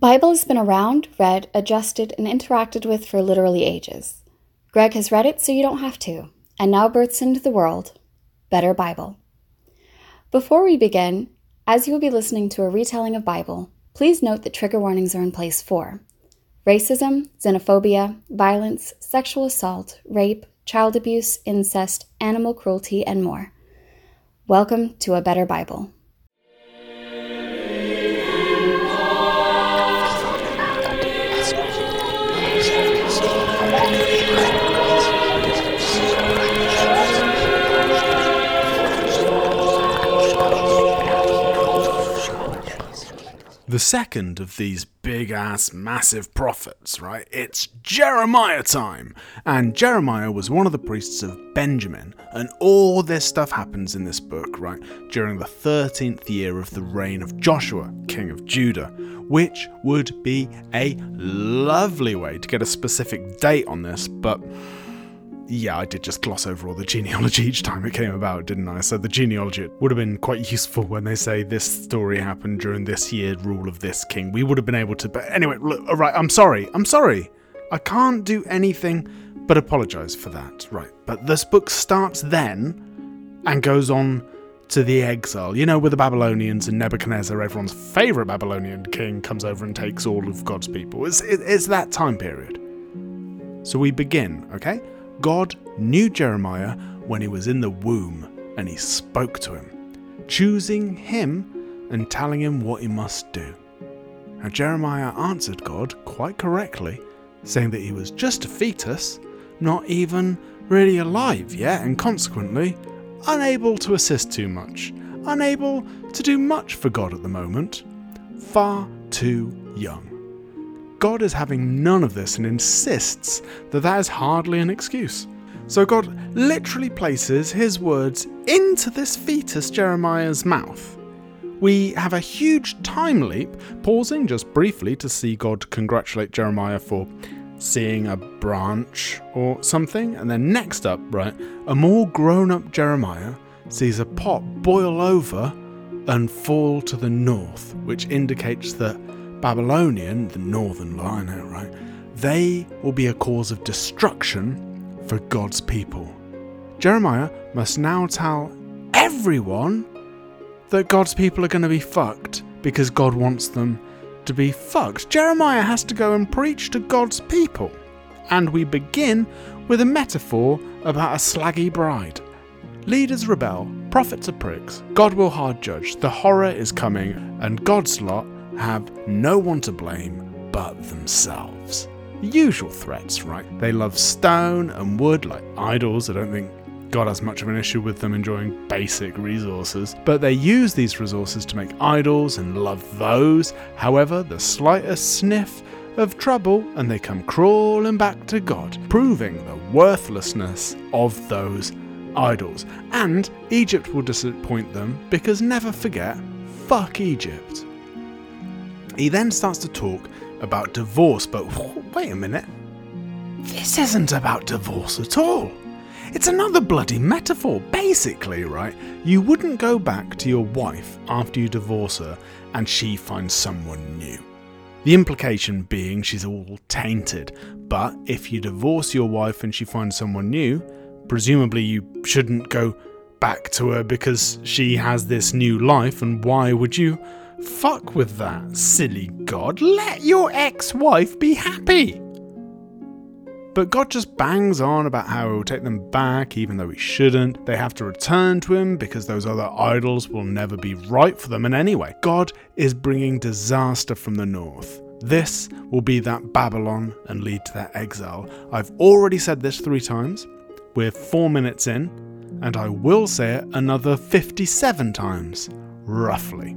Bible has been around, read, adjusted, and interacted with for literally ages. Greg has read it so you don't have to, and now births into the world Better Bible. Before we begin, as you will be listening to a retelling of Bible, please note that trigger warnings are in place for racism, xenophobia, violence, sexual assault, rape, child abuse, incest, animal cruelty, and more. Welcome to A Better Bible. The second of these big ass massive prophets, right? It's Jeremiah time! And Jeremiah was one of the priests of Benjamin, and all this stuff happens in this book, right? During the 13th year of the reign of Joshua, king of Judah, which would be a lovely way to get a specific date on this, but yeah, I did just gloss over all the genealogy each time it came about, didn't I? So the genealogy would have been quite useful when they say this story happened during this year rule of this king. We would have been able to. But anyway, look, all right, I'm sorry. I'm sorry. I can't do anything but apologize for that. Right. But this book starts then and goes on to the exile. You know, with the Babylonians and Nebuchadnezzar, everyone's favorite Babylonian king comes over and takes all of God's people. It's, it's that time period. So we begin, okay? God knew Jeremiah when he was in the womb, and he spoke to him, choosing him and telling him what he must do. Now, Jeremiah answered God quite correctly, saying that he was just a fetus, not even really alive yet, and consequently, unable to assist too much, unable to do much for God at the moment, far too young. God is having none of this and insists that that is hardly an excuse. So God literally places his words into this fetus Jeremiah's mouth. We have a huge time leap, pausing just briefly to see God congratulate Jeremiah for seeing a branch or something, and then next up, right, a more grown up Jeremiah sees a pot boil over and fall to the north, which indicates that Babylonian, the northern line, right, they will be a cause of destruction for God's people. Jeremiah must now tell everyone that God's people are going to be fucked because God wants them to be fucked. Jeremiah has to go and preach to God's people. And we begin with a metaphor about a slaggy bride. Leaders rebel, prophets are pricks, God will hard judge, the horror is coming, and God's lot have no one to blame but themselves. Usual threats, right? They love stone and wood like idols. I don't think God has much of an issue with them enjoying basic resources, but they use these resources to make idols and love those. However, the slightest sniff of trouble and they come crawling back to God, proving the worthlessness of those idols. And Egypt will disappoint them because never forget, fuck Egypt. He then starts to talk about divorce, but wait a minute. This isn't about divorce at all. It's another bloody metaphor, basically, right? You wouldn't go back to your wife after you divorce her and she finds someone new. The implication being she's all tainted, but if you divorce your wife and she finds someone new, presumably you shouldn't go back to her because she has this new life, and why would you? Fuck with that, silly God. Let your ex wife be happy. But God just bangs on about how he'll take them back, even though he shouldn't. They have to return to him because those other idols will never be right for them. And anyway, God is bringing disaster from the north. This will be that Babylon and lead to that exile. I've already said this three times. We're four minutes in, and I will say it another 57 times, roughly.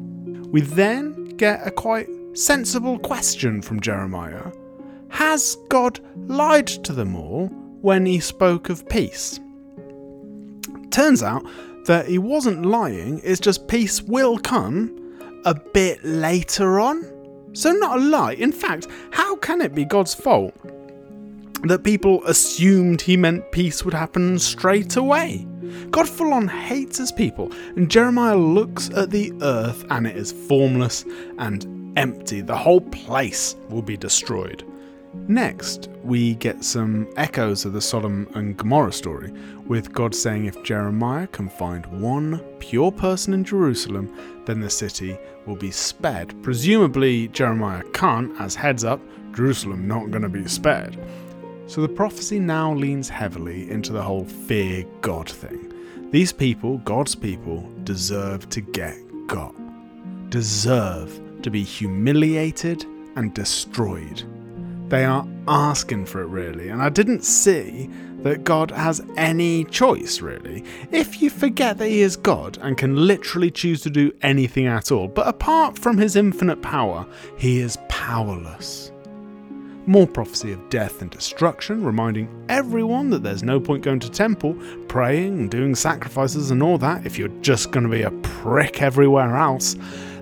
We then get a quite sensible question from Jeremiah Has God lied to them all when he spoke of peace? Turns out that he wasn't lying, it's just peace will come a bit later on. So, not a lie. In fact, how can it be God's fault that people assumed he meant peace would happen straight away? God full on hates his people, and Jeremiah looks at the earth and it is formless and empty, the whole place will be destroyed. Next, we get some echoes of the Sodom and Gomorrah story, with God saying if Jeremiah can find one pure person in Jerusalem, then the city will be spared. Presumably, Jeremiah can't, as heads up, Jerusalem not going to be spared. So the prophecy now leans heavily into the whole fear God thing. These people, God's people, deserve to get got, deserve to be humiliated and destroyed. They are asking for it, really. And I didn't see that God has any choice, really. If you forget that He is God and can literally choose to do anything at all, but apart from His infinite power, He is powerless. More prophecy of death and destruction, reminding everyone that there's no point going to temple, praying and doing sacrifices and all that if you're just going to be a prick everywhere else.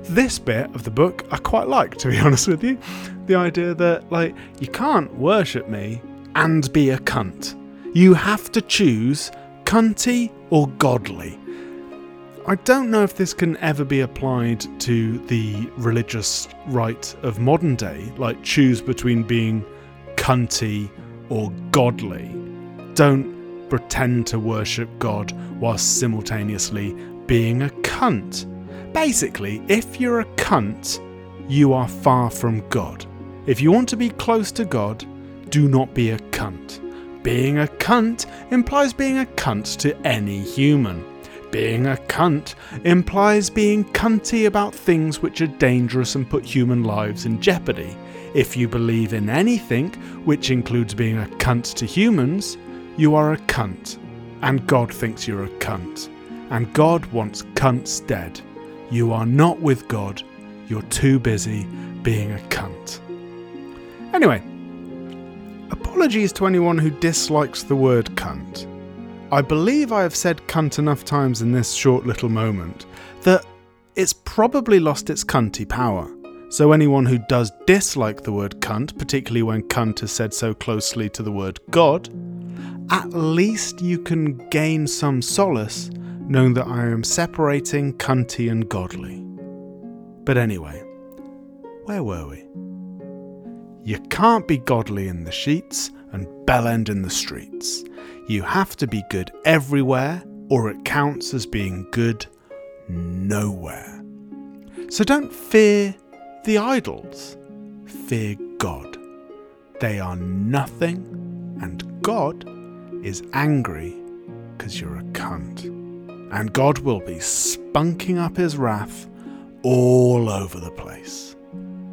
This bit of the book I quite like, to be honest with you. The idea that, like, you can't worship me and be a cunt. You have to choose cunty or godly. I don't know if this can ever be applied to the religious right of modern day, like choose between being cunty or godly. Don't pretend to worship God whilst simultaneously being a cunt. Basically, if you're a cunt, you are far from God. If you want to be close to God, do not be a cunt. Being a cunt implies being a cunt to any human. Being a cunt implies being cunty about things which are dangerous and put human lives in jeopardy. If you believe in anything, which includes being a cunt to humans, you are a cunt. And God thinks you're a cunt. And God wants cunts dead. You are not with God. You're too busy being a cunt. Anyway, apologies to anyone who dislikes the word cunt. I believe I have said cunt enough times in this short little moment that it's probably lost its cunty power. So, anyone who does dislike the word cunt, particularly when cunt is said so closely to the word God, at least you can gain some solace knowing that I am separating cunty and godly. But anyway, where were we? You can't be godly in the sheets and bellend in the streets. You have to be good everywhere, or it counts as being good nowhere. So don't fear the idols, fear God. They are nothing, and God is angry because you're a cunt and God will be spunking up his wrath all over the place.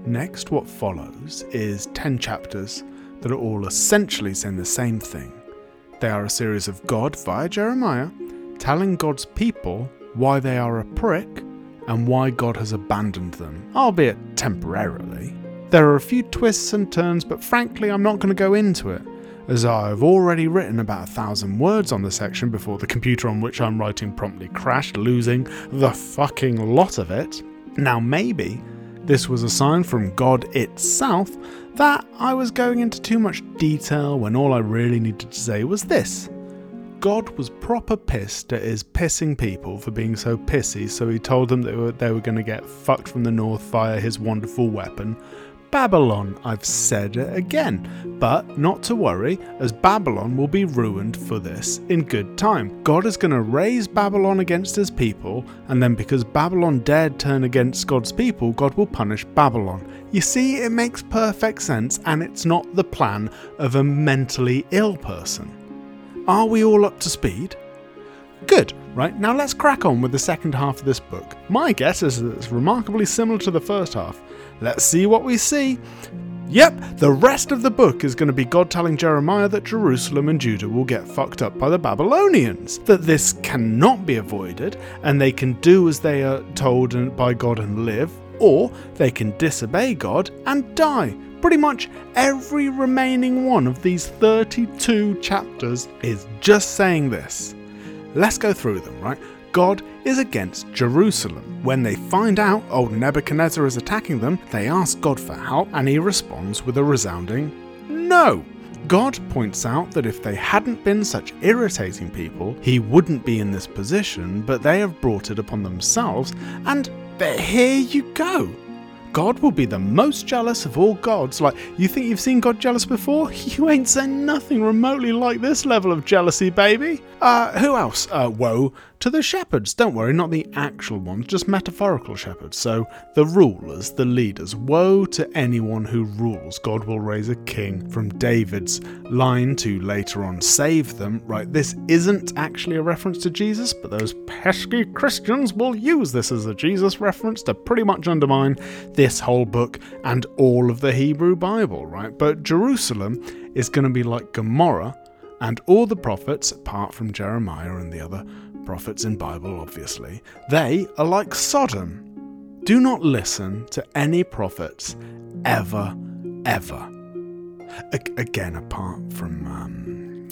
Next, what follows is 10 chapters that are all essentially saying the same thing. They are a series of God via Jeremiah telling God's people why they are a prick and why God has abandoned them, albeit temporarily. There are a few twists and turns, but frankly, I'm not going to go into it as I've already written about a thousand words on the section before the computer on which I'm writing promptly crashed, losing the fucking lot of it. Now, maybe this was a sign from God itself that I was going into too much detail when all I really needed to say was this. God was proper pissed at his pissing people for being so pissy, so he told them they were, they were going to get fucked from the north via his wonderful weapon, Babylon, I've said it again. But not to worry, as Babylon will be ruined for this in good time. God is going to raise Babylon against his people, and then because Babylon dared turn against God's people, God will punish Babylon. You see, it makes perfect sense, and it's not the plan of a mentally ill person. Are we all up to speed? Good, right? Now let's crack on with the second half of this book. My guess is that it's remarkably similar to the first half. Let's see what we see. Yep, the rest of the book is going to be God telling Jeremiah that Jerusalem and Judah will get fucked up by the Babylonians, that this cannot be avoided, and they can do as they are told by God and live, or they can disobey God and die. Pretty much every remaining one of these 32 chapters is just saying this. Let's go through them, right? God is against Jerusalem. When they find out old Nebuchadnezzar is attacking them, they ask God for help and he responds with a resounding no. God points out that if they hadn't been such irritating people, he wouldn't be in this position, but they have brought it upon themselves, and here you go. God will be the most jealous of all gods. Like, you think you've seen God jealous before? You ain't seen nothing remotely like this level of jealousy, baby. Uh, who else? Uh, woe to the shepherds. Don't worry, not the actual ones, just metaphorical shepherds. So, the rulers, the leaders. Woe to anyone who rules. God will raise a king from David's line to later on save them. Right, this isn't actually a reference to Jesus, but those pesky Christians will use this as a Jesus reference to pretty much undermine this whole book and all of the Hebrew Bible, right? But Jerusalem is going to be like Gomorrah and all the prophets, apart from Jeremiah and the other prophets in Bible, obviously, they are like Sodom. Do not listen to any prophets ever, ever. A- again, apart from um,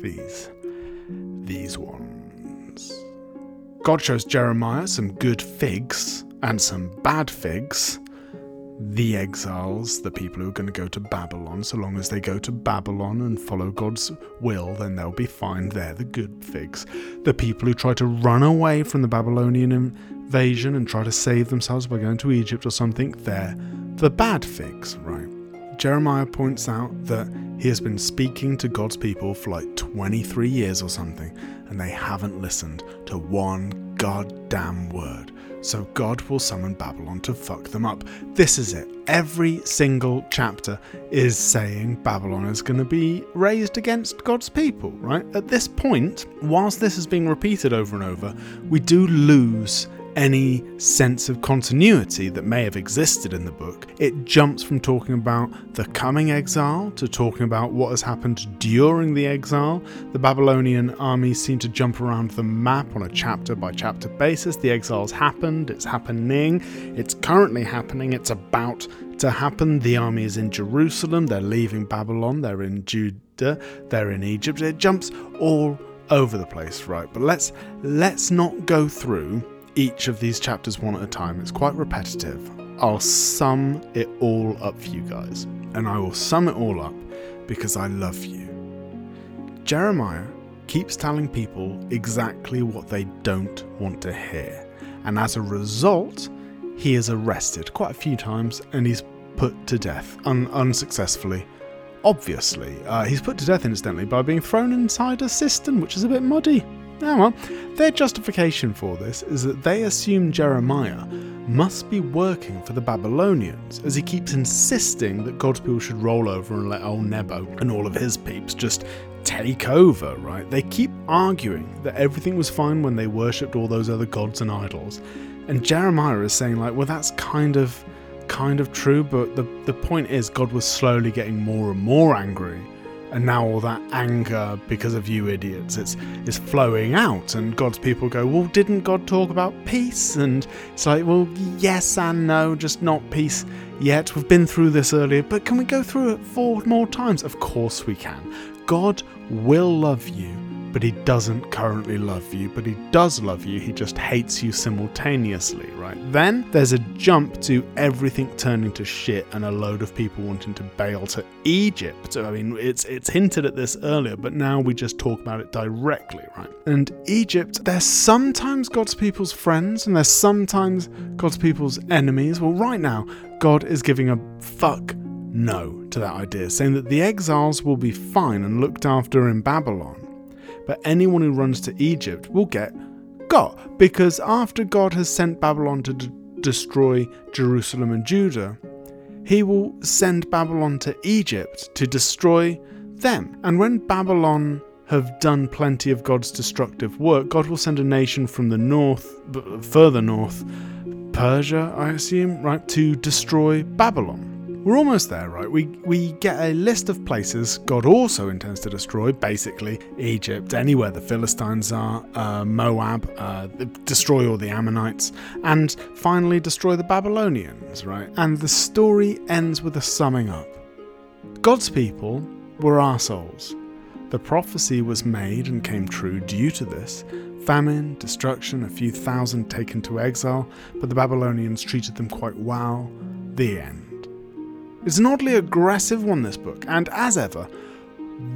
these, these ones. God shows Jeremiah some good figs and some bad figs the exiles, the people who are going to go to Babylon, so long as they go to Babylon and follow God's will, then they'll be fine. They're the good figs. The people who try to run away from the Babylonian invasion and try to save themselves by going to Egypt or something, they're the bad figs, right? Jeremiah points out that he has been speaking to God's people for like 23 years or something, and they haven't listened to one goddamn word so God will summon Babylon to fuck them up. This is it. Every single chapter is saying Babylon is going to be raised against God's people, right? At this point, whilst this is being repeated over and over, we do lose any sense of continuity that may have existed in the book. It jumps from talking about the coming exile to talking about what has happened during the exile. The Babylonian armies seem to jump around the map on a chapter by chapter basis. The exile's happened, it's happening, it's currently happening, it's about to happen. The army is in Jerusalem, they're leaving Babylon, they're in Judah, they're in Egypt. It jumps all over the place, right? But let's let's not go through each of these chapters one at a time. It's quite repetitive. I'll sum it all up for you guys. And I will sum it all up because I love you. Jeremiah keeps telling people exactly what they don't want to hear. And as a result, he is arrested quite a few times and he's put to death un- unsuccessfully. Obviously, uh, he's put to death incidentally by being thrown inside a cistern, which is a bit muddy. Now, well, their justification for this is that they assume Jeremiah must be working for the Babylonians, as he keeps insisting that God's people should roll over and let old Nebo and all of his peeps just take over, right? They keep arguing that everything was fine when they worshipped all those other gods and idols. And Jeremiah is saying, like, well, that's kind of kind of true, but the, the point is God was slowly getting more and more angry and now all that anger because of you idiots it's is flowing out and god's people go well didn't god talk about peace? And it's like well yes and no just not peace yet. We've been through this earlier but can we go through it four more times? Of course we can. God will love you but he doesn't currently love you, but he does love you, he just hates you simultaneously, right? Then there's a jump to everything turning to shit and a load of people wanting to bail to Egypt. I mean, it's it's hinted at this earlier, but now we just talk about it directly, right? And Egypt, they're sometimes God's people's friends and they're sometimes God's people's enemies. Well, right now, God is giving a fuck no to that idea, saying that the exiles will be fine and looked after in Babylon but anyone who runs to Egypt will get got, because after God has sent Babylon to d- destroy Jerusalem and Judah, he will send Babylon to Egypt to destroy them. And when Babylon have done plenty of God's destructive work, God will send a nation from the north, further north, Persia, I assume, right, to destroy Babylon. We're almost there, right? We we get a list of places God also intends to destroy. Basically, Egypt, anywhere the Philistines are, uh, Moab, uh, destroy all the Ammonites, and finally destroy the Babylonians, right? And the story ends with a summing up. God's people were our souls. The prophecy was made and came true due to this. Famine, destruction, a few thousand taken to exile, but the Babylonians treated them quite well. The end. It's an oddly aggressive one, this book, and as ever,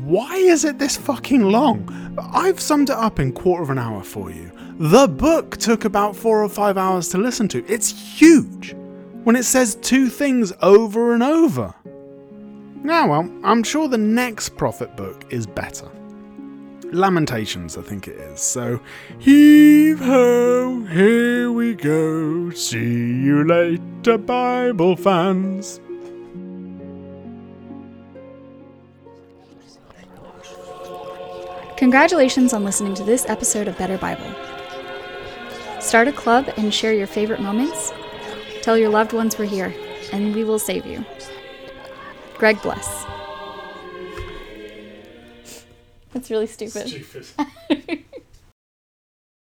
why is it this fucking long? I've summed it up in quarter of an hour for you. The book took about four or five hours to listen to. It's huge. when it says two things over and over? Now, well, I'm sure the next prophet book is better. Lamentations, I think it is. So, heave ho, here we go. See you later, Bible fans. Congratulations on listening to this episode of Better Bible. Start a club and share your favorite moments. Tell your loved ones we're here, and we will save you. Greg bless. That's really stupid. Stupid.